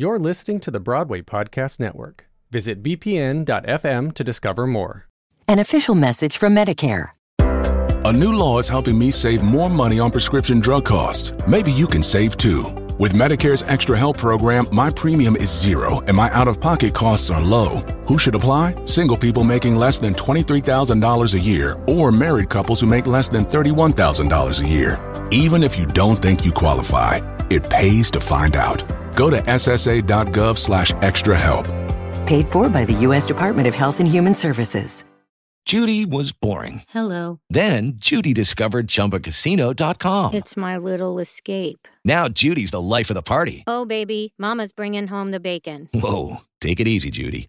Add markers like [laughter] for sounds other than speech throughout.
You're listening to the Broadway Podcast Network. Visit bpn.fm to discover more. An official message from Medicare. A new law is helping me save more money on prescription drug costs. Maybe you can save too. With Medicare's Extra Help program, my premium is zero and my out of pocket costs are low. Who should apply? Single people making less than $23,000 a year or married couples who make less than $31,000 a year. Even if you don't think you qualify, it pays to find out. Go to ssa.gov slash extra help. Paid for by the U.S. Department of Health and Human Services. Judy was boring. Hello. Then Judy discovered ChumbaCasino.com. It's my little escape. Now Judy's the life of the party. Oh, baby, Mama's bringing home the bacon. Whoa, take it easy, Judy.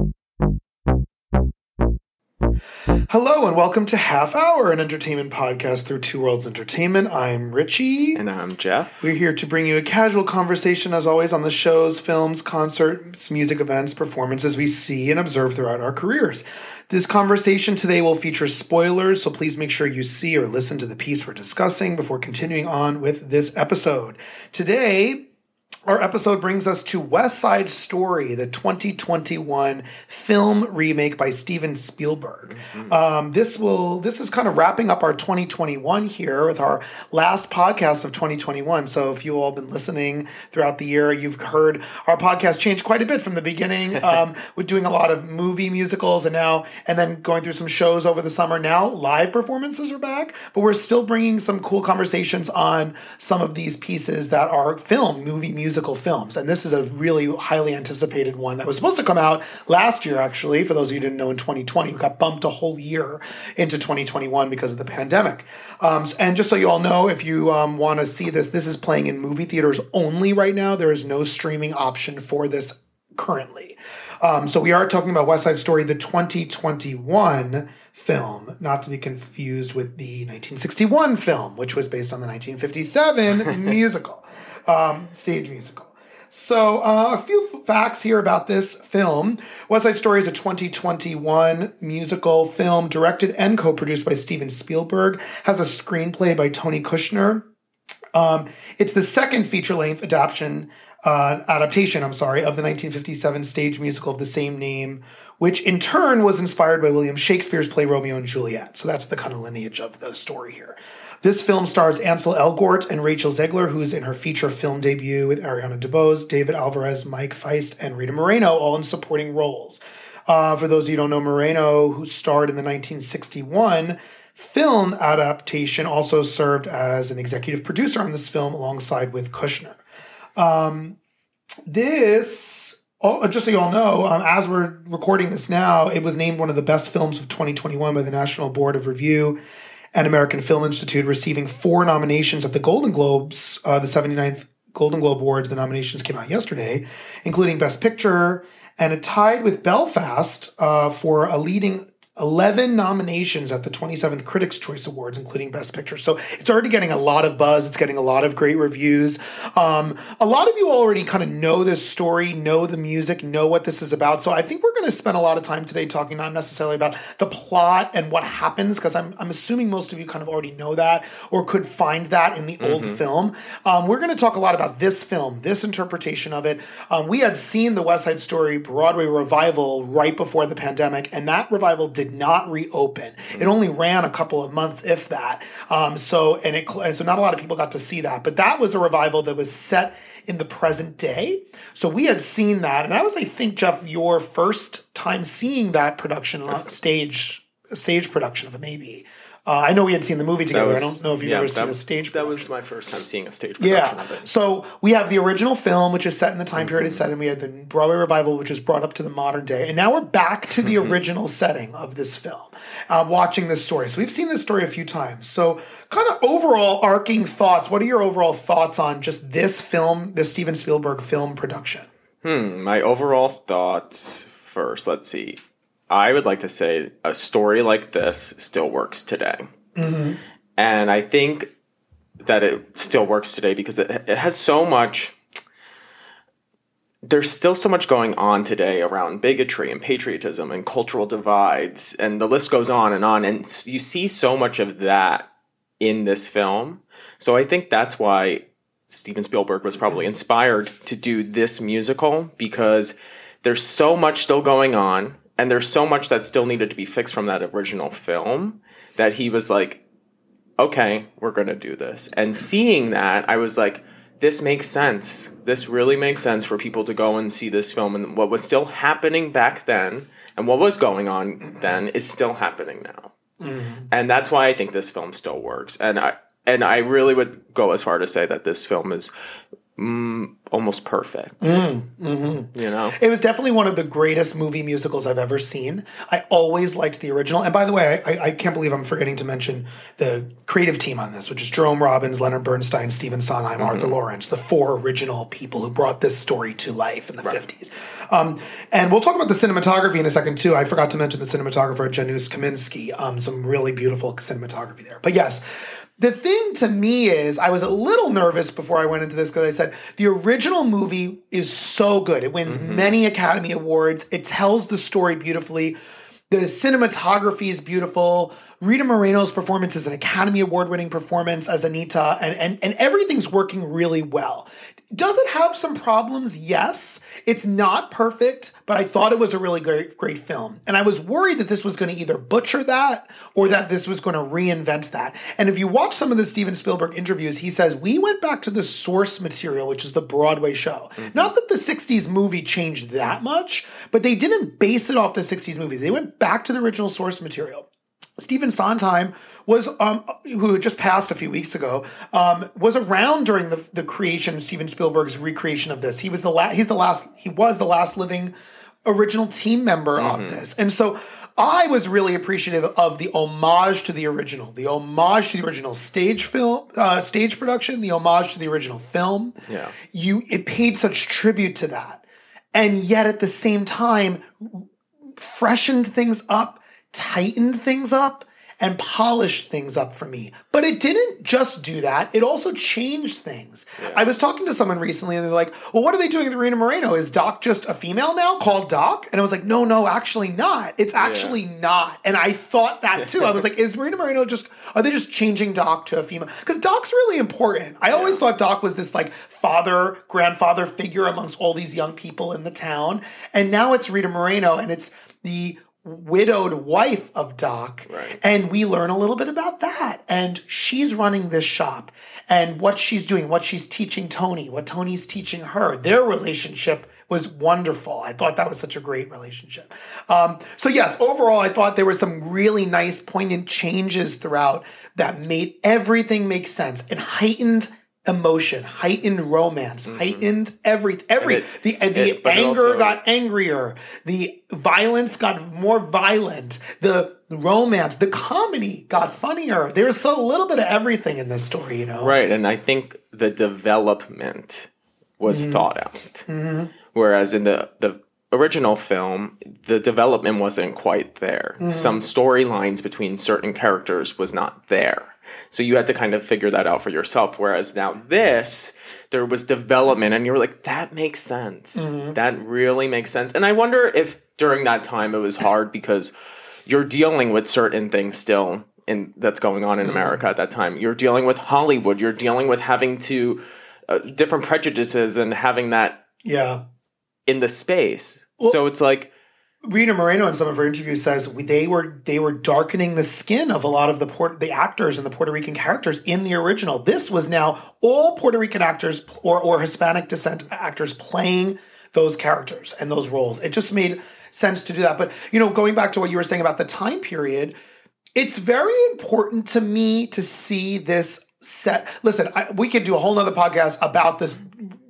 Hello and welcome to Half Hour, an entertainment podcast through Two Worlds Entertainment. I'm Richie. And I'm Jeff. We're here to bring you a casual conversation, as always, on the shows, films, concerts, music events, performances we see and observe throughout our careers. This conversation today will feature spoilers, so please make sure you see or listen to the piece we're discussing before continuing on with this episode. Today, our episode brings us to West Side Story, the 2021 film remake by Steven Spielberg. Mm-hmm. Um, this will this is kind of wrapping up our 2021 here with our last podcast of 2021. So if you all been listening throughout the year, you've heard our podcast change quite a bit from the beginning. [laughs] Um, we're doing a lot of movie musicals and now and then going through some shows over the summer. Now live performances are back, but we're still bringing some cool conversations on some of these pieces that are film movie music musical films. And this is a really highly anticipated one that was supposed to come out last year, actually. For those of you who didn't know, in 2020, we got bumped a whole year into 2021 because of the pandemic. Um, and just so you all know, if you um, want to see this, this is playing in movie theaters only right now. There is no streaming option for this currently. Um, so we are talking about West Side Story, the 2021 film, not to be confused with the 1961 film, which was based on the 1957 [laughs] musical um, stage musical. So, uh, a few f- facts here about this film. West Side Story is a 2021 musical film directed and co produced by Steven Spielberg, has a screenplay by Tony Kushner. Um, it's the second feature length adaptation, uh, adaptation, I'm sorry, of the 1957 stage musical of the same name, which in turn was inspired by William Shakespeare's play Romeo and Juliet. So that's the kind of lineage of the story here. This film stars Ansel Elgort and Rachel Zegler, who's in her feature film debut with Ariana DeBose, David Alvarez, Mike Faist, and Rita Moreno, all in supporting roles. Uh, for those of you who don't know, Moreno, who starred in the 1961 film adaptation, also served as an executive producer on this film alongside with Kushner. Um, this Oh, just so you all know, um, as we're recording this now, it was named one of the best films of 2021 by the National Board of Review and American Film Institute, receiving four nominations at the Golden Globes, uh, the 79th Golden Globe Awards. The nominations came out yesterday, including Best Picture, and it tied with Belfast uh, for a leading 11 nominations at the 27th Critics' Choice Awards, including Best Picture. So it's already getting a lot of buzz. It's getting a lot of great reviews. Um, a lot of you already kind of know this story, know the music, know what this is about. So I think we're going to spend a lot of time today talking not necessarily about the plot and what happens, because I'm, I'm assuming most of you kind of already know that or could find that in the mm-hmm. old film. Um, we're going to talk a lot about this film, this interpretation of it. Um, we had seen the West Side Story Broadway revival right before the pandemic, and that revival did did not reopen. It only ran a couple of months, if that. Um, so and it so not a lot of people got to see that, but that was a revival that was set in the present day. So we had seen that, and that was, I think, Jeff, your first time seeing that production on stage, stage production of it, maybe. Uh, I know we had seen the movie together. Was, I don't know if you've yeah, ever seen a stage. That was my first time seeing a stage production yeah. of it. So we have the original film, which is set in the time period it's set in. We had the Broadway revival, which was brought up to the modern day, and now we're back to the [laughs] original setting of this film. Uh, watching this story, so we've seen this story a few times. So, kind of overall arcing thoughts. What are your overall thoughts on just this film, this Steven Spielberg film production? Hmm. My overall thoughts first. Let's see. I would like to say a story like this still works today. Mm-hmm. And I think that it still works today because it, it has so much there's still so much going on today around bigotry and patriotism and cultural divides and the list goes on and on and you see so much of that in this film so i think that's why steven spielberg was probably inspired to do this musical because there's so much still going on and there's so much that still needed to be fixed from that original film that he was like okay we're going to do this and seeing that i was like this makes sense. This really makes sense for people to go and see this film. And what was still happening back then and what was going on then is still happening now. Mm-hmm. And that's why I think this film still works. And I and I really would go as far to say that this film is mm, almost perfect. Mm, mm-hmm. You know, it was definitely one of the greatest movie musicals I've ever seen. I always liked the original, and by the way, I, I can't believe I'm forgetting to mention the creative team on this, which is Jerome Robbins, Leonard Bernstein, Stephen Sondheim, mm-hmm. Arthur Laurents, the four original people who brought this story to life in the right. 50s. Um, and we'll talk about the cinematography in a second too. I forgot to mention the cinematographer Janusz Kaminski. Um, some really beautiful cinematography there. But yes, the thing to me is, I was a little nervous before I went into this because I said the original movie is so good. It wins mm-hmm. many Academy Awards. It tells the story beautifully. The cinematography is beautiful. Rita Moreno's performance is an Academy Award winning performance as Anita, and, and, and everything's working really well. Does it have some problems? Yes. It's not perfect, but I thought it was a really great, great film. And I was worried that this was going to either butcher that or that this was going to reinvent that. And if you watch some of the Steven Spielberg interviews, he says, We went back to the source material, which is the Broadway show. Mm-hmm. Not that the 60s movie changed that much, but they didn't base it off the 60s movies. They went back to the original source material. Stephen Sondheim was, um, who just passed a few weeks ago, um, was around during the, the creation of Steven Spielberg's recreation of this. He was the last. He's the last. He was the last living original team member mm-hmm. of this, and so I was really appreciative of the homage to the original, the homage to the original stage film, uh, stage production, the homage to the original film. Yeah, you it paid such tribute to that, and yet at the same time freshened things up tightened things up and polished things up for me. But it didn't just do that, it also changed things. Yeah. I was talking to someone recently and they're like, well, what are they doing with Rita Moreno? Is Doc just a female now called Doc? And I was like, no, no, actually not. It's actually yeah. not. And I thought that [laughs] too. I was like, is Rita Moreno just, are they just changing Doc to a female? Because Doc's really important. I always thought Doc was this like father, grandfather figure amongst all these young people in the town. And now it's Rita Moreno and it's the widowed wife of Doc. Right. And we learn a little bit about that. And she's running this shop and what she's doing, what she's teaching Tony, what Tony's teaching her. Their relationship was wonderful. I thought that was such a great relationship. Um, so, yes, overall, I thought there were some really nice, poignant changes throughout that made everything make sense and heightened emotion, heightened romance, mm-hmm. heightened every every it, the the it, anger also, got angrier, the violence got more violent, the romance, the comedy got funnier. There's so little bit of everything in this story, you know. Right, and I think the development was mm-hmm. thought out. Mm-hmm. Whereas in the the original film, the development wasn't quite there. Mm-hmm. Some storylines between certain characters was not there. So you had to kind of figure that out for yourself. Whereas now this, there was development, and you were like, that makes sense. Mm-hmm. That really makes sense. And I wonder if during that time it was hard because you're dealing with certain things still in that's going on in mm-hmm. America at that time. You're dealing with Hollywood. You're dealing with having to uh, different prejudices and having that yeah in the space. Well, so it's like Rita Moreno in some of her interviews says they were they were darkening the skin of a lot of the Port, the actors and the Puerto Rican characters in the original. This was now all Puerto Rican actors or, or Hispanic descent actors playing those characters and those roles. It just made sense to do that. But you know, going back to what you were saying about the time period, it's very important to me to see this set. Listen, I, we could do a whole nother podcast about this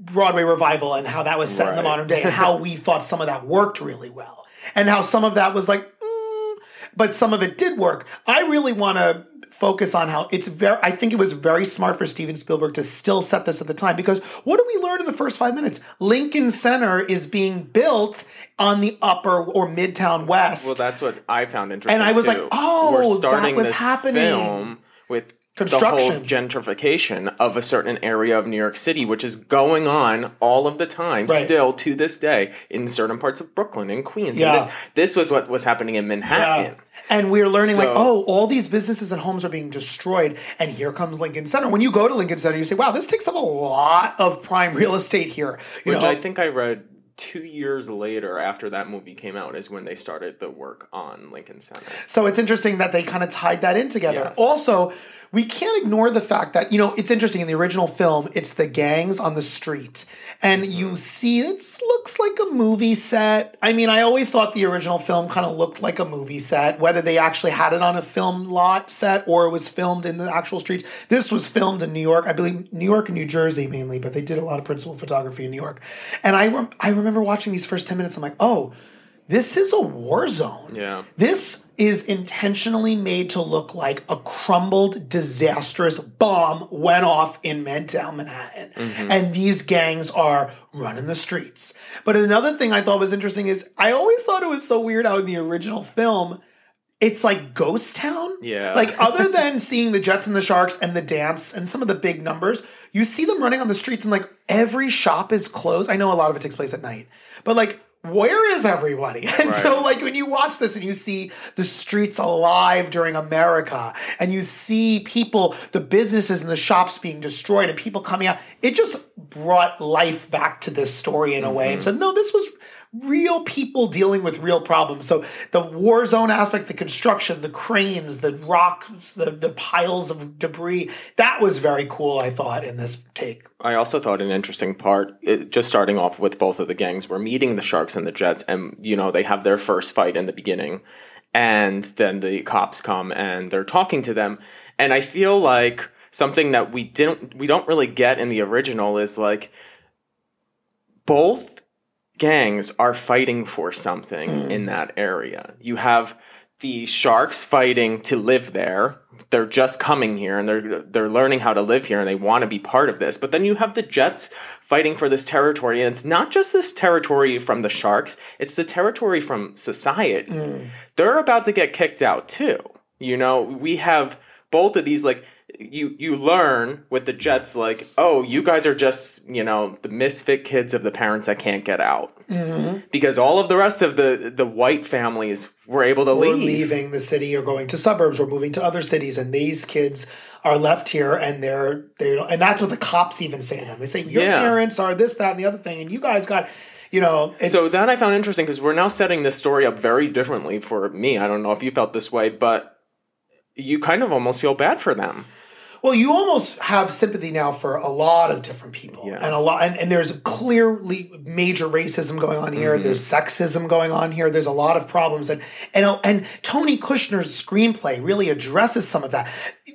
Broadway revival and how that was set right. in the modern day and how we [laughs] thought some of that worked really well and how some of that was like, mm, but some of it did work. I really want to focus on how it's very. I think it was very smart for Steven Spielberg to still set this at the time because what do we learn in the first five minutes? Lincoln Center is being built on the upper or midtown west. Well, that's what I found interesting. And I was like, oh, we're that starting was this happening. film with Construction. whole gentrification of a certain area of New York City, which is going on all of the time, Right. still to this day in certain parts of Brooklyn and Queens. Yeah. And this, this was what was happening in Manhattan. And we're learning like, oh, all these businesses and homes are being destroyed, and here comes Lincoln Center. When you go to Lincoln Center, you say, wow, this takes up a lot of prime real estate here. You Which know, I think I read two years later after that movie came out is when they started the work on Lincoln Center. So it's interesting that they kind of tied that in together. Yes. Also, we can't ignore the fact that, you know, it's interesting in the original film, it's the gangs on the street. And mm-hmm. you see it looks like a movie set. I mean, I always thought the original film kind of looked like a movie set, whether they actually had it on a film lot set or it was filmed in the actual streets. This was filmed in New York, I believe New York and New Jersey mainly, but they did a lot of principal photography in New York. And I, rem- I remember watching these first 10 minutes, I'm like, oh, this is a war zone. Yeah. This is intentionally made to look like a crumbled, disastrous bomb went off in Midtown Manhattan. Mm-hmm. And these gangs are running the streets. But another thing I thought was interesting is I always thought it was so weird how in the original film, it's like ghost town. Yeah. Like other [laughs] than seeing the Jets and the Sharks and the dance and some of the big numbers, you see them running on the streets and like every shop is closed. I know a lot of it takes place at night, but like where is everybody? [laughs] And so like when you watch this and you see the streets alive during America and you see people, the businesses and the shops being destroyed and people coming out, it just brought life back to this story in a way. And mm-hmm. said, no, this was real people dealing with real problems. So the war zone aspect, the construction, the cranes, the rocks, the, the piles of debris, that was very cool, I thought, in this take. I also thought an interesting part, it, just starting off with both of the gangs, we're meeting the Sharks and the Jets, and you know they have their first fight in the beginning, and then the cops come and they're talking to them, and I feel like something that we didn't, we don't really get in the original is like both gangs are fighting for something hmm. in that area. You have the sharks fighting to live there. They're just coming here and they're they're learning how to live here and they want to be part of this. But then you have the Jets fighting for this territory and it's not just this territory from the sharks, it's the territory from society. Hmm. They're about to get kicked out too. You know, we have both of these like you you learn with the Jets like, oh, you guys are just you know the misfit kids of the parents that can't get out mm-hmm. because all of the rest of the the white families were able to We're leave. leaving the city or going to suburbs or moving to other cities, and these kids are left here, and they're they and that's what the cops even say to them. They say your Yeah. parents are this, that, and the other thing, and you guys got, you know. It's, So that I found interesting because we're now setting this story up very differently for me. I don't know if you felt this way, but you kind of almost feel bad for them. Well, you almost have sympathy now for a lot of different people, Yeah. and a lot, and, and there's clearly major racism going on here. Mm-hmm. There's sexism going on here. There's a lot of problems, and and and Tony Kushner's screenplay really addresses some of that.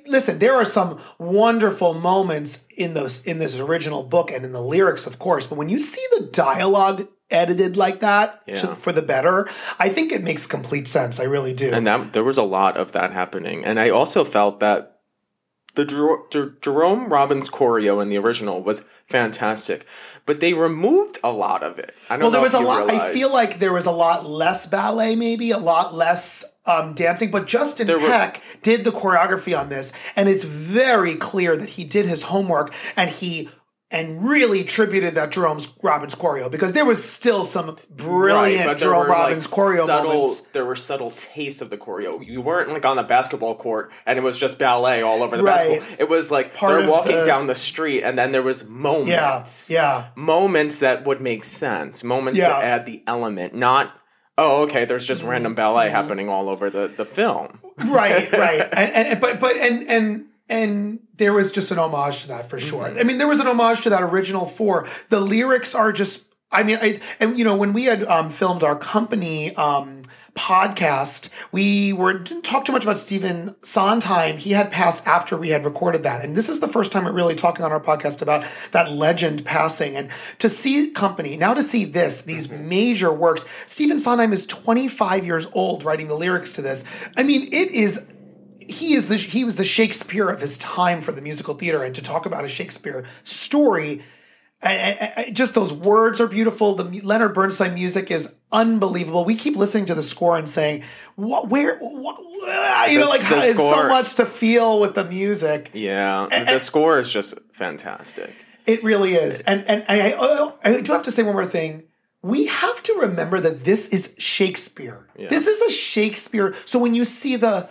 Listen, there are some wonderful moments in those in this original book and in the lyrics, of course, but when you see the dialogue edited like that to, for the better, I think it makes complete sense. I really do. and that there was a lot of that happening. And I also felt that the Jer- Jer- Jerome Robbins choreo in the original was fantastic, but they removed a lot of it. I don't Well, there was a lot. I feel like there was a lot less ballet, maybe a lot less um, dancing. But Justin There were- Peck did the choreography on this, and it's very clear that he did his homework and he and really tributed that Jerome Robbins choreo because there was still some brilliant there Jerome Robbins like, choreo subtle, moments. There were subtle tastes of the choreo. You weren't like on the basketball court and it was just ballet all over the Right. basketball. It was like Part they're walking the- down the street and then there was moments. Yeah, yeah. Moments that would make sense. Moments Yeah. that add the element, not oh, okay, there's just Mm-hmm. random ballet happening all over the, the film. right, [laughs] right, and, and but but and and and there was just an homage to that for sure. Mm-hmm. I mean, there was an homage to that original four. The lyrics are just. I mean, I, and you know, when we had um, filmed our company um, podcast, we were didn't talk too much about Stephen Sondheim. He had passed after we had recorded that, and this is the first time we're really talking on our podcast about that legend passing. And to see company now to see this, these major works. Stephen Sondheim is 25 years old writing the lyrics to this. I mean, it is he is the he was the Shakespeare of his time for the musical theater, and to talk about a Shakespeare story. And, and- and just those words are beautiful. The Leonard Bernstein music is unbelievable. We keep listening to the score and saying, "What? Where? What, you know, like the how, it's so much to feel with the music. Yeah, And- the and- score is just fantastic. It really is. And and I, oh, I do have to say one more thing. We have to remember that this is Shakespeare. This is a Shakespeare. So when you see the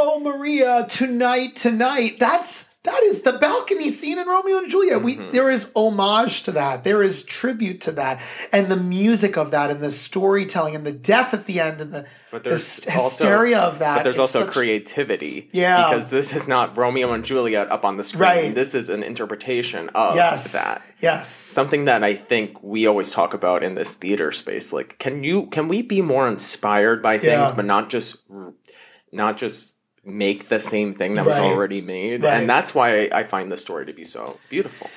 Oh Maria, tonight, tonight, that's that is the balcony scene in Romeo and Juliet. We Mm-hmm. there is homage to that. There is tribute to that. And the music of that and the storytelling and the death at the end and the, But the there's also- hysteria of that. But there's also such- creativity. Yeah. Because this is not Romeo and Juliet up on the screen. Right. This is an interpretation of Yes. that. Yes. Something that I think we always talk about in this theater space. Like, can you can we be more inspired by things, Yeah. but not just not just make the same thing that was Right. already made? Right. And that's why I find the story to be so beautiful.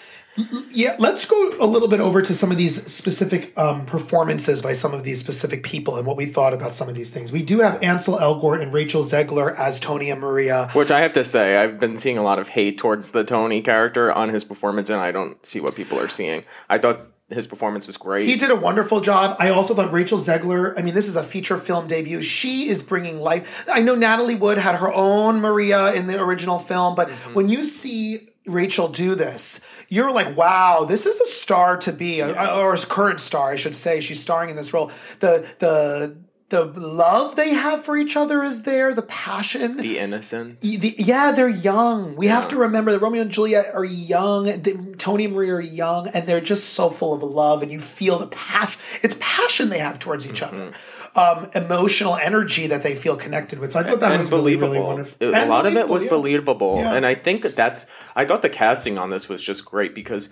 Yeah, let's go a little bit over to some of these specific um, performances by some of these specific people and what we thought about some of these things. We do have Ansel Elgort and Rachel Zegler as Tony and Maria. Which I have to say, I've been seeing a lot of hate towards the Tony character on his performance, and I don't see what people are seeing. I thought his performance was great. He did a wonderful job. I also thought Rachel Zegler, I mean, this is a feature film debut. She is bringing life. I know Natalie Wood had her own Maria in the original film, but mm-hmm. when you see Rachel do this, you're like, wow, this is a star to be, or a current star, I should say. She's starring in this role. The, the, the love they have for each other is there, the passion. the innocence. The- yeah, they're young. We have to remember that Romeo and Juliet are young. The, Tony and Maria are young, and they're just so full of love. And you feel the passion. It's passion they have towards each other, um, emotional energy that they feel connected with. So I thought that and was believable. really wonderful. A lot of it was yeah. believable, Yeah. and I think that that's. I thought the casting on this was just great because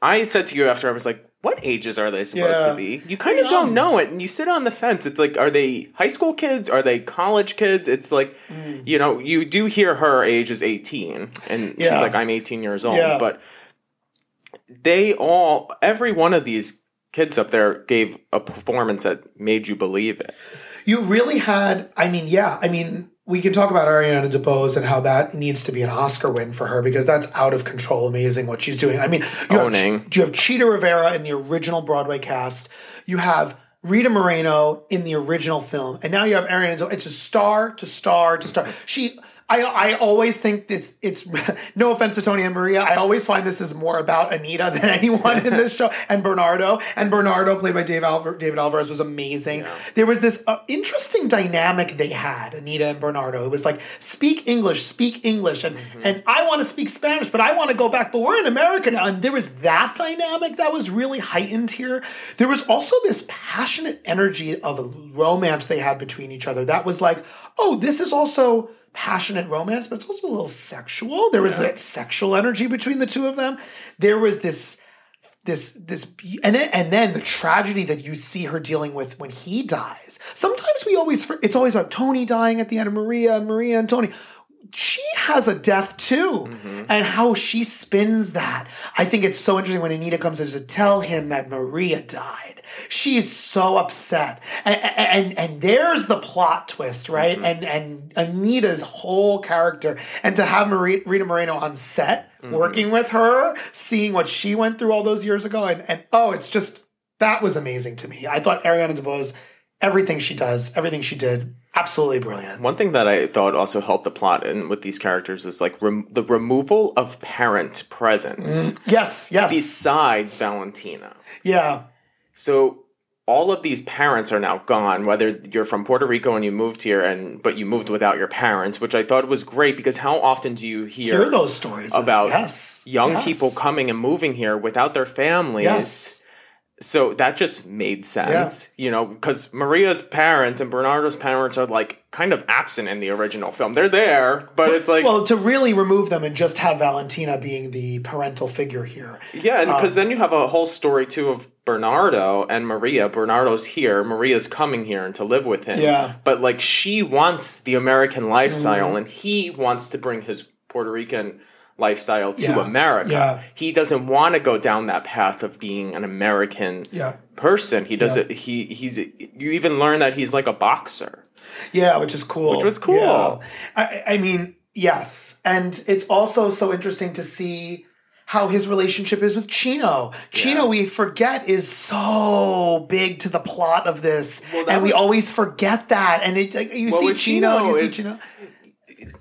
I said to you after I was like, "What ages are they supposed Yeah. to be?" You kind of don't know it, and you sit on the fence. It's like, are they high school kids? Are they college kids? It's like, Mm. you know, you do hear her age is eighteen, and Yeah. she's like, "I'm 18 years old," Yeah. but they all, every one of these kids up there gave a performance that made you believe it. You really had, I mean, yeah, I mean, we can talk about Ariana DeBose and how that needs to be an Oscar win for her because that's out of control, amazing what she's doing. I mean, you Owning. have, you have Chita Rivera in the original Broadway cast, you have Rita Moreno in the original film, and now you have Ariana. DeBose. It's a star to star to star. She. I, I always think it's it's [laughs] no offense to Tony and Maria. I always find this is more about Anita than [laughs] anyone in this show, and Bernardo. And Bernardo, played by Dave Alvar- David Alvarez, was amazing. There was this uh, interesting dynamic they had, Anita and Bernardo. It was like speak English, speak English, and and I want to speak Spanish, but I want to go back. But we're in America now, and there was that dynamic that was really heightened here. There was also this passionate energy of romance they had between each other. That was like, oh, this is also passionate romance, but it's also a little sexual. There was that sexual energy between the two of them. There was this this this and then and then the tragedy that you see her dealing with when he dies. Sometimes we always it's always about Tony dying at the end of Maria, Maria and Tony. She has a death too, mm-hmm. and how she spins that. I think it's so interesting when Anita comes in to tell him that Maria died. She's so upset, and and, and there's the plot twist, right? Mm-hmm. And and Anita's whole character, and to have Maria, Rita Moreno on set mm-hmm. working with her, seeing what she went through all those years ago, and and oh, it's just that was amazing to me. I thought Ariana DeBose, everything she does, everything she did, absolutely brilliant. One thing that I thought also helped the plot and with these characters is like rem- the removal of parent presence mm, Yes, yes, besides Valentina. yeah, So all of these parents are now gone whether you're from Puerto Rico and you moved here and but you moved without your parents which I thought was great because how often do you hear, hear those stories of- about yes, young yes. people coming and moving here without their families Yes. So that just made sense, you know, because Maria's parents and Bernardo's parents are like kind of absent in the original film. They're there, but it's like, well, to really remove them and just have Valentina being the parental figure here. yeah, um, because then you have a whole story too of Bernardo and Maria. Bernardo's here, Maria's coming here and to live with him. Yeah. But like she wants the American lifestyle, and he wants to bring his Puerto Rican lifestyle to Yeah. America. Yeah. He doesn't want to go down that path of being an American Yeah. person. He does it. He he's. You even learn that he's like a boxer. Yeah, which is cool. Which was cool. Yeah. I, I mean, yes. And it's also so interesting to see how his relationship is with Chino. Chino, Yeah. we forget, is so big to the plot of this. Well, and we always forget that. And it, like, you Well, see Chino, and you Chino see Chino.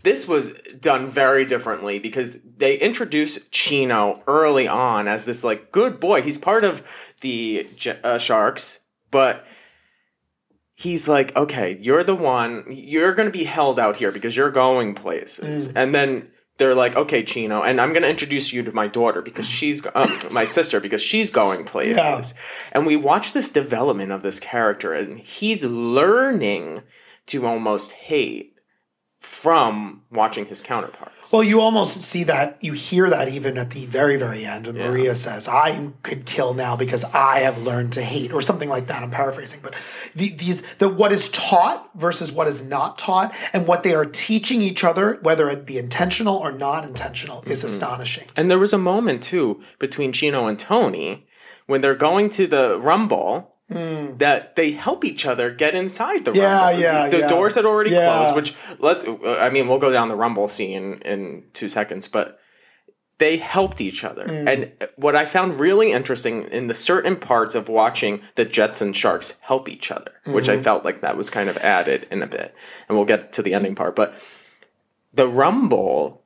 This was done very differently because they introduce Chino early on as this like good boy. He's part of the uh, Sharks, but he's like, okay, you're the one. You're going to be held out here because you're going places, Mm. and then. They're like, okay, Chino, and I'm going to introduce you to my daughter because she's um, my sister because she's going places. Yeah. And we watch this development of this character, and he's learning to almost hate from watching his counterparts. Well, you almost see that, you hear that even at the very, very end when Maria says, I could kill now because I have learned to hate, or something like that. I'm paraphrasing. But the, these, the what is taught versus what is not taught, and what they are teaching each other, whether it be intentional or non intentional, is mm-hmm. astonishing. and there was a moment too between Chino and Tony when they're going to the Rumble. That they help each other get inside the. Yeah, rumble. yeah, The yeah. doors had already Yeah. closed. Which let's. I mean, we'll go down the rumble scene in two seconds, but they helped each other. Hmm. And what I found really interesting in the certain parts of watching the Jets and Sharks help each other, which Mm-hmm. I felt like that was kind of added in a bit. And we'll get to the ending part. But the Rumble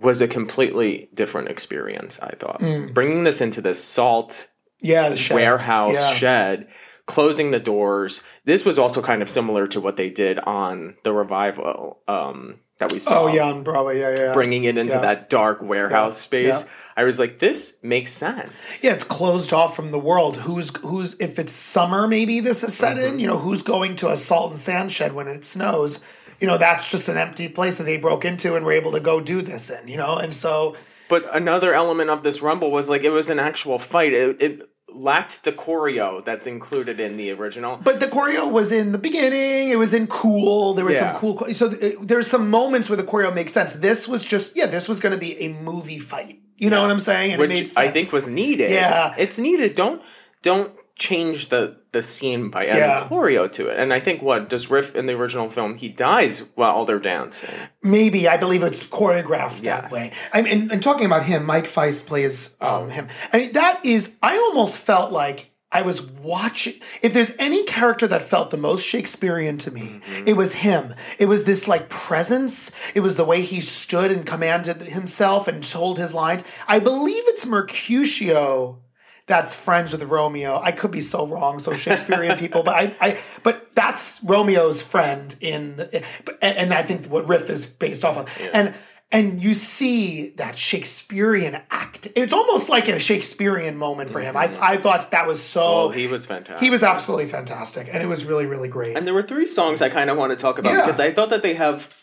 was a completely different experience, I thought. Mm. Bringing this into this salt Yeah, the shed. warehouse Yeah. shed, closing the doors. This was also kind of similar to what they did on the revival um, that we saw Oh, yeah, on Broadway. Yeah, yeah. bringing it into Yeah. that dark warehouse Yeah, space. I was like, this makes sense. Yeah, it's closed off from the world. Who's who's if it's summer, maybe this is set Mm-hmm. in. You know, who's going to a salt and sand shed when it snows? You know, that's just an empty place that they broke into and were able to go do this in. You know, and so But another element of this rumble was like it was an actual fight. It, it lacked the choreo that's included in the original. But the choreo was in the beginning. It was in cool. There was Yeah. some cool. So th- there's some moments where the choreo makes sense. This was just yeah. This was going to be a movie fight. You know what I'm saying? And it which I think was needed. Yeah. it's needed. Don't don't change the the scene by adding Yeah. choreo to it. And I think what does Riff in the original film? He dies while they're dancing. Maybe I believe it's choreographed that Yes. way. I mean, and, and talking about him, Mike Faist plays Oh. um, him. I mean, that is. I almost felt like I was watching. If there's any character that felt the most Shakespearean to me, Mm-hmm. it was him. It was this like presence. It was the way he stood and commanded himself and told his lines. I believe it's Mercutio that's friends with Romeo. I could be so wrong, so Shakespearean people, but I, I, but that's Romeo's friend in, the, and, and I think what Riff is based off of, and and you see that Shakespearean act. It's almost like a Shakespearean moment for him. I, mm-hmm. I thought that was so. Oh, he was fantastic. He was absolutely fantastic, and it was really, really great. And there were three songs I kind of want to talk about Yeah. because I thought that they have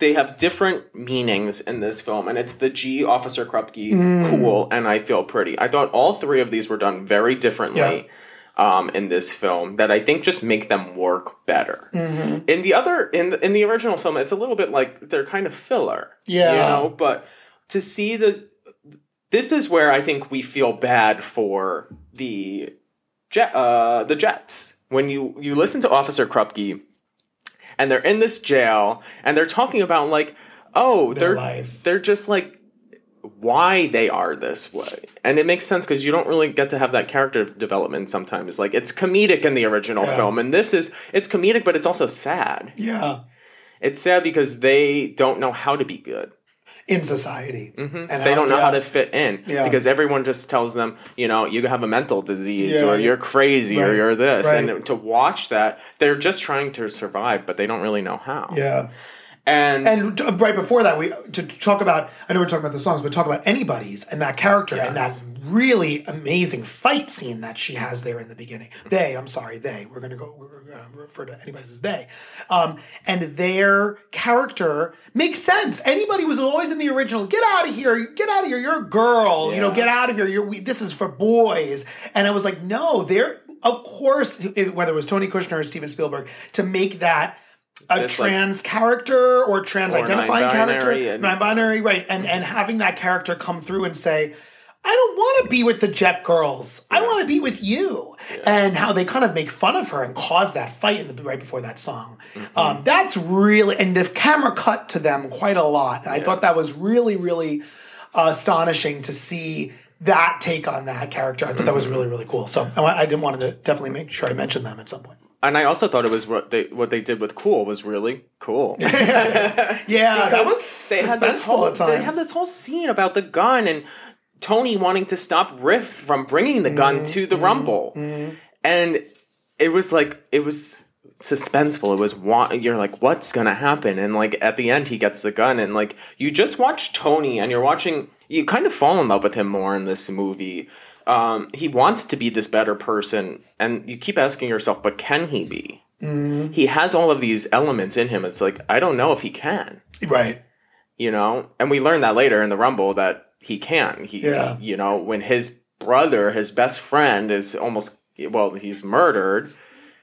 they have different meanings in this film, and it's the Gee Officer Krupke Mm. cool and I feel pretty. I thought all three of these were done very differently. Um, in this film, that I think just make them work better. Mm-hmm. In the other, in the, in the original film, it's a little bit like they're kind of filler, Yeah. you know. But to see the, this is where I think we feel bad for the jet, uh, the Jets. When you you listen to Officer Krupke, and they're in this jail, and they're talking about like, oh, Their they're life. they're just like why they are this way, and it makes sense because you don't really get to have that character development sometimes. Like it's comedic in the original Yeah. film, and this is it's comedic, but it's also sad. yeah, It's sad because they don't know how to be good. In society, and Mm-hmm. They don't know yeah. how to fit in Yeah. because everyone just tells them, you know, you have a mental disease Yeah, or you're crazy or you're this. right. And to watch that, they're just trying to survive, but they don't really know how. Yeah. And, And t- right before that, we to, talk about. I know we're talking about the songs, but talk about Anybodys and that character and that really amazing fight scene that she has there in the beginning. They, I'm sorry, they. We're gonna go. Gonna refer to Anybodys as they. Um, and their character makes sense. Anybody was always in the original. Get out of here! Get out of here! You're a girl. You know, get out of here. You're. We, this is for boys. And I was like, no, they're. Of course, whether it was Tony Kushner or Steven Spielberg, to make that a like- trans character or trans identifying non-binary character, and- non binary, right? And and having that character come through and say, I don't want to be with the Jet Girls. I want to be with you. And how they kind of make fun of her and cause that fight in the, right before that song. Mm-hmm. Um, that's really, and the camera cut to them quite a lot. And I thought that was really, really astonishing to see that take on that character. I thought that was Mm-hmm. really, really cool. So I, I didn't want to definitely make sure I mentioned them at some point. And I also thought it was what they what they did with Cool was really cool. [laughs] Yeah, [laughs] that was they had this suspenseful whole, times. They had this whole scene about the gun and Tony wanting to stop Riff from bringing the Mm-hmm. gun to the Rumble, and it was like it was suspenseful. It was wa- you're like, what's gonna happen? And like at the end, he gets the gun, and like you just watch Tony, and you're watching. You kind of fall in love with him more in this movie. Um, he wants to be this better person, and you keep asking yourself, but can he be? Mm-hmm. He has all of these elements in him. It's like I don't know if he can right. you know and we learn that later in the rumble that he can he Yeah. you know when his brother his best friend is almost well he's murdered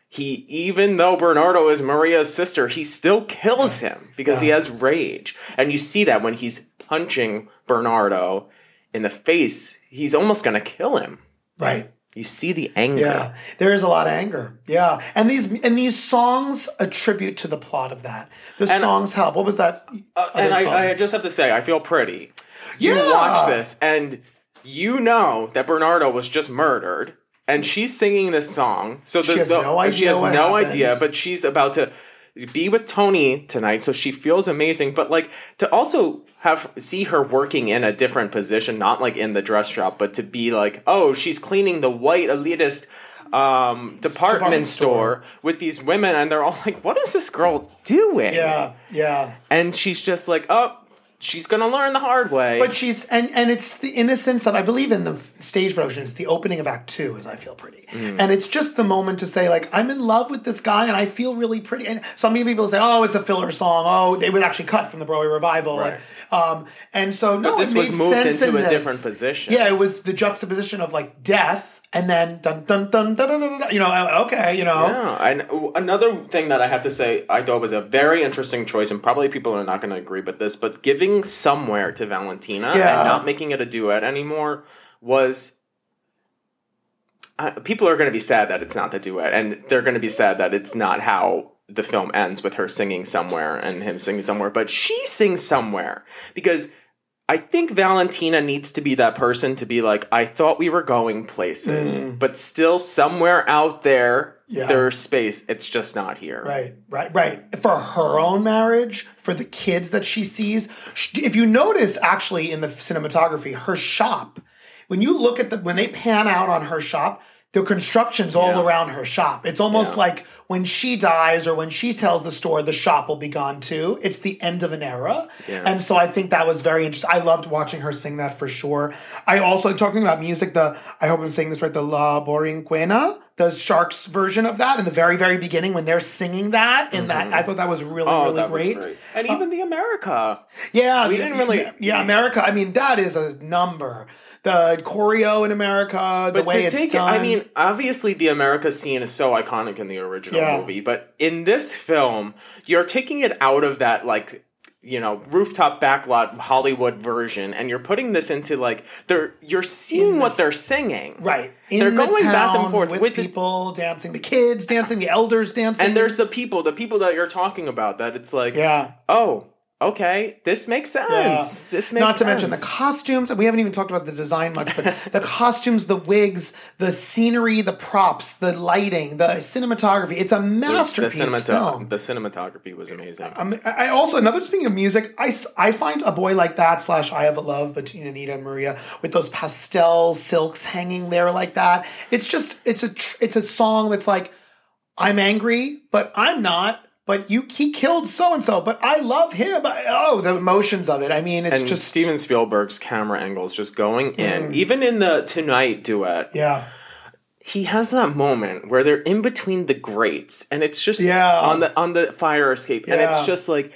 he even though bernardo is maria's sister he still kills him because he has rage and you see that when he's punching bernardo in the face he's almost gonna kill him Right. you see the anger Yeah, there is a lot of anger. Yeah, and these and these songs attribute to the plot of that. The And- songs help. What was that? Uh, and? I, I just have to say, I feel pretty. You Yeah. watch this, and you know that Bernardo was just murdered, and she's singing this song. So She has the- no and She idea has no happened. idea, but she's about to be with Tony tonight, so she feels amazing. But like to also have see her working in a different position, not like in the dress shop, but to be like, oh, she's cleaning the white elitist um department, Department store. store. with these women and they're all like what is this girl doing yeah, yeah. and she's just like, oh, she's gonna learn the hard way. But she's and and it's the innocence of I believe in the stage version. It's the opening of Act Two, as I feel pretty, Mm. and it's just the moment to say like I'm in love with this guy and I feel really pretty. And some people say, oh, it's a filler song. Oh, they was actually cut from the Broadway revival. And, um, and so no, this it was moved sense into in a this. different position. Yeah, it was the juxtaposition of like death and then dun dun dun dun dun dun. dun you know, uh, okay, you know. Yeah, and another thing that I have to say, I thought was a very interesting choice, and probably people are not going to agree with this, but giving somewhere to Valentina Yeah. and not making it a duet anymore was. Uh, people are going to be sad that it's not the duet, and they're going to be sad that it's not how the film ends with her singing somewhere and him singing somewhere. But she sings somewhere because I think Valentina needs to be that person to be like, I thought we were going places, but still somewhere out there, Mm. Yeah. there's space. It's just not here. Right, right, right. For her own marriage, for the kids that she sees. If you notice, actually, in the cinematography, her shop, when you look at the, when they pan out on her shop, the construction's all Yeah. around her shop. It's almost Yeah. like when she dies or when she tells the story, the shop will be gone too. It's the end of an era. Yeah. And so I think that was very interesting. I loved watching her sing that for sure. I also, talking about music, the, I hope I'm saying this right, the La Borinquena, the Sharks version of that in the very, very beginning when they're singing that in that, mm-hmm. I thought that was really, Oh, really great. great. And even uh, the America. Yeah, We the- didn't really- Yeah, America. I mean, that is a number. The choreo in America, the But way to it's take done. it, I mean, obviously the America scene is so iconic in the original Yeah. movie, but in this film, you're taking it out of that like you know rooftop backlot Hollywood version, and you're putting this into like they're you're seeing In what they're singing, right. In They're the going back and forth with, with the- people dancing, the kids dancing, the elders dancing. and there's the people, the people that you're talking about. That it's like, yeah. oh, okay, this makes sense. Yeah. This makes Not to sense. mention the costumes. We haven't even talked about the design much, but [laughs] the costumes, the wigs, the scenery, the props, the lighting, the cinematography. It's a masterpiece the, cinemata- film. the cinematography was amazing. Um, I I also another speaking of music, I, I find a boy like that slash I have a love between Anita and Maria with those pastel silks hanging there like that. It's just it's a tr- it's a song that's like I'm angry, but I'm not. But you he killed so and so, but I love him. I, oh, the emotions of it. I mean, it's and just Steven Spielberg's camera angles just going in. Even in the Tonight duet, yeah. he has that moment where they're in between the grates, and it's just Yeah. on the on the fire escape, and it's just like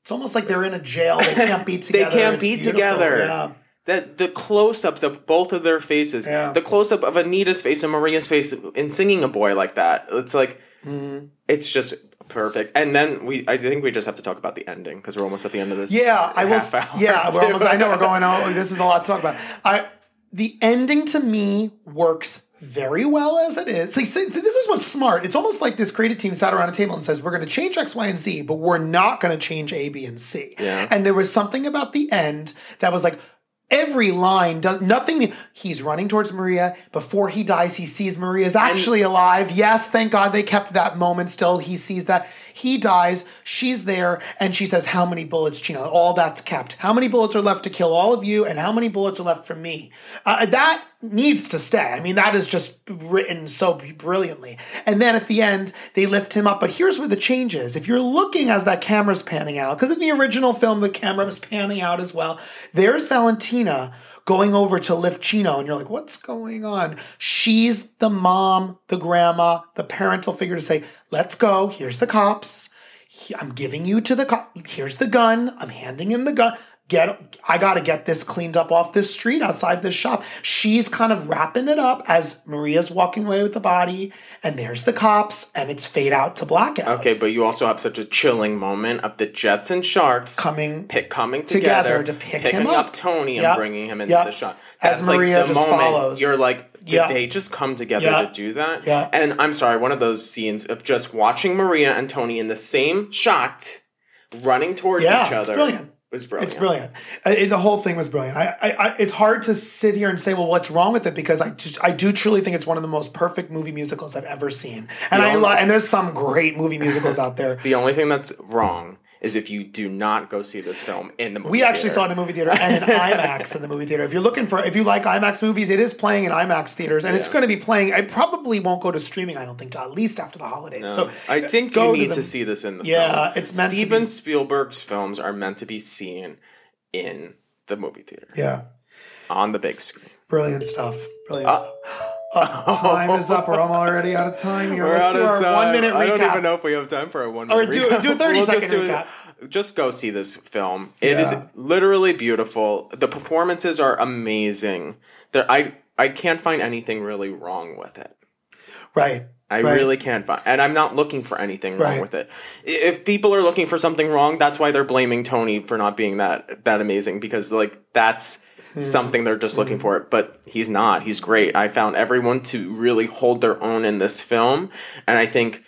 It's almost like they're in a jail. They can't be [laughs] together. they can't It's be beautiful. together. Yeah. That the close ups of both of their faces, Yeah. the close up of Anita's face and Maria's face in singing a boy like that, it's like Mm-hmm. it's just perfect. And then we, I think we just have to talk about the ending because we're almost at the end of this. Yeah, I [laughs] hour Yeah, we're almost. I know we're [laughs] going. on. this is a lot to talk about. I the ending to me works very well as it is. Like, see, this is what's smart. It's almost like this creative team sat around a table and says, "We're going to change X, Y, and Z, but we're not going to change A, B, and C." Yeah. And there was something about the end that was like. Every line does nothing. He's running towards Maria. Before he dies, he sees Maria's actually alive. Yes, thank God they kept that moment still. He sees that. He dies. She's there. And she says, How many bullets, Chino? All that's kept. How many bullets are left to kill all of you? And how many bullets are left for me? Uh, that needs to stay. I mean, that is just written so brilliantly. And then at the end, they lift him up. But here's where the change is. If you're looking as that camera's panning out, because in the original film, the camera was panning out as well, there's Valentina going over to lift Chino, and you're like, what's going on? She's the mom, the grandma, the parental figure to say, let's go. Here's the cops. I'm giving you to the cop. Here's the gun. I'm handing him the gun. Get, I got to get this cleaned up off this street outside this shop. She's kind of wrapping it up as Maria's walking away with the body, and there's the cops, and it's fade out to blackout. Okay, but you also have such a chilling moment of the Jets and Sharks Coming pick, coming together together, to pick picking him up. Tony Yep. and bringing him into Yep. the shot. As That's like Maria the just moment follows. You're like, did Yep. they just come together Yep. to do that? Yep. And I'm sorry, one of those scenes of just watching Maria and Tony in the same shot, running towards Yeah, each it's other. brilliant. Was brilliant. It's brilliant. Uh, it- the whole thing was brilliant. I, I, I, it's hard to sit here and say, well, what's wrong with it? Because I just, I do truly think it's one of the most perfect movie musicals I've ever seen. And The I, only- lo- and there's some great movie musicals out there. [laughs] The only thing that's wrong is if you do not go see this film in the movie. We actually theater. saw it in a movie theater and in [laughs] IMAX in the movie theater. If you're looking for, if you like IMAX movies, it is playing in IMAX theaters, and it's going to be playing. I probably won't go to streaming. I don't think at least after the holidays. So I think you need to, them. see this in the Yeah, film. it's meant to Steven be- Spielberg's films are meant to be seen in the movie theater Yeah, on the big screen. brilliant stuff. Brilliant uh, stuff. Time is up. We're [laughs] already out of time here. We're Let's out do of our time. one minute recap. I don't even know if we have time for a one Or minute do- recap. do a 30 [laughs] We'll second just do it- recap. Just go see this film. It is Yeah. literally beautiful. The performances are amazing. There, I I can't find anything really wrong with it. Right. I Right. really can't find, and I'm not looking for anything wrong Right. with it. If people are looking for something wrong, that's why they're blaming Tony for not being that that amazing because like that's. Something they're just looking mm-hmm. for. But he's not. He's great. I found everyone to really hold their own in this film, and I think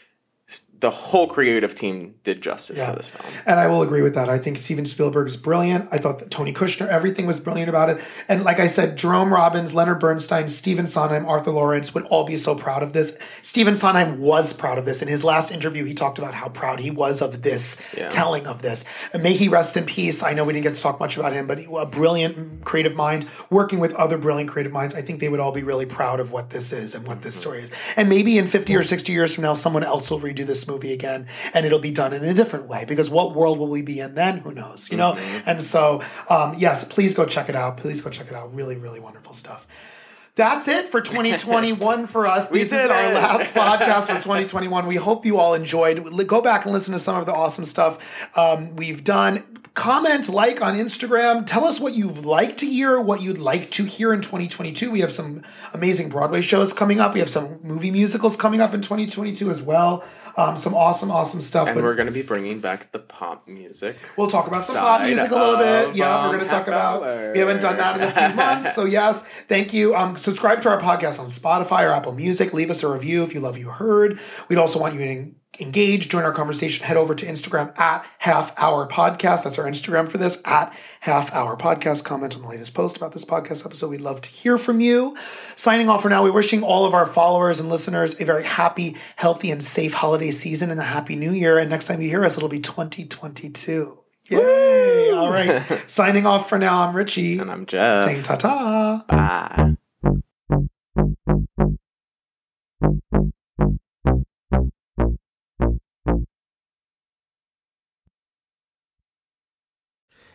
the whole creative team did justice Yeah. to this film. And I will agree with that. I think Steven Spielberg is brilliant. I thought that Tony Kushner, everything was brilliant about it. And like I said, Jerome Robbins, Leonard Bernstein, Stephen Sondheim, Arthur Laurents would all be so proud of this. Stephen Sondheim was proud of this. In his last interview, he talked about how proud he was of this Yeah. telling of this. And may he rest in peace. I know we didn't get to talk much about him, but he- a brilliant creative mind working with other brilliant creative minds. I think they would all be really proud of what this is and what this mm-hmm. story is. And maybe in 50 or 60 years from now, someone else will redo this movie again and it'll be done in a different way because what world will we be in then? Who knows, you know? And so, um, yes, please go check it out. Please go check it out. Really, really wonderful stuff. That's it for 2021 [laughs] for us. This is our it. last [laughs] podcast for 2021. We hope you all enjoyed. Go back and listen to some of the awesome stuff um, we've done. Comment, like on Instagram. Tell us what you'd like to hear, what you'd like to hear in 2022. We have some amazing Broadway shows coming up. We have some movie musicals coming up in 2022 as well. Um, some awesome, awesome stuff. And But we're going to be bringing back the pop music. We'll talk about some pop music a little bit. Yeah, we're going to talk about. We haven't done that in a few months, so yes, thank you. Um, subscribe to our podcast on Spotify or Apple Music. Leave us a review if you love you heard. We'd also want you to engage, join our conversation. Head over to Instagram at Half Hour Podcast. That's our Instagram for this at Half Hour Podcast. Comment on the latest post about this podcast episode. We'd love to hear from you. Signing off for now, we're wishing all of our followers and listeners a very happy, healthy, and safe holiday season and a happy new year. And next time you hear us, it'll be 2022. Yay! All right. [laughs] Signing off for now, I'm Richie. And I'm Jeff. Saying ta ta. Bye.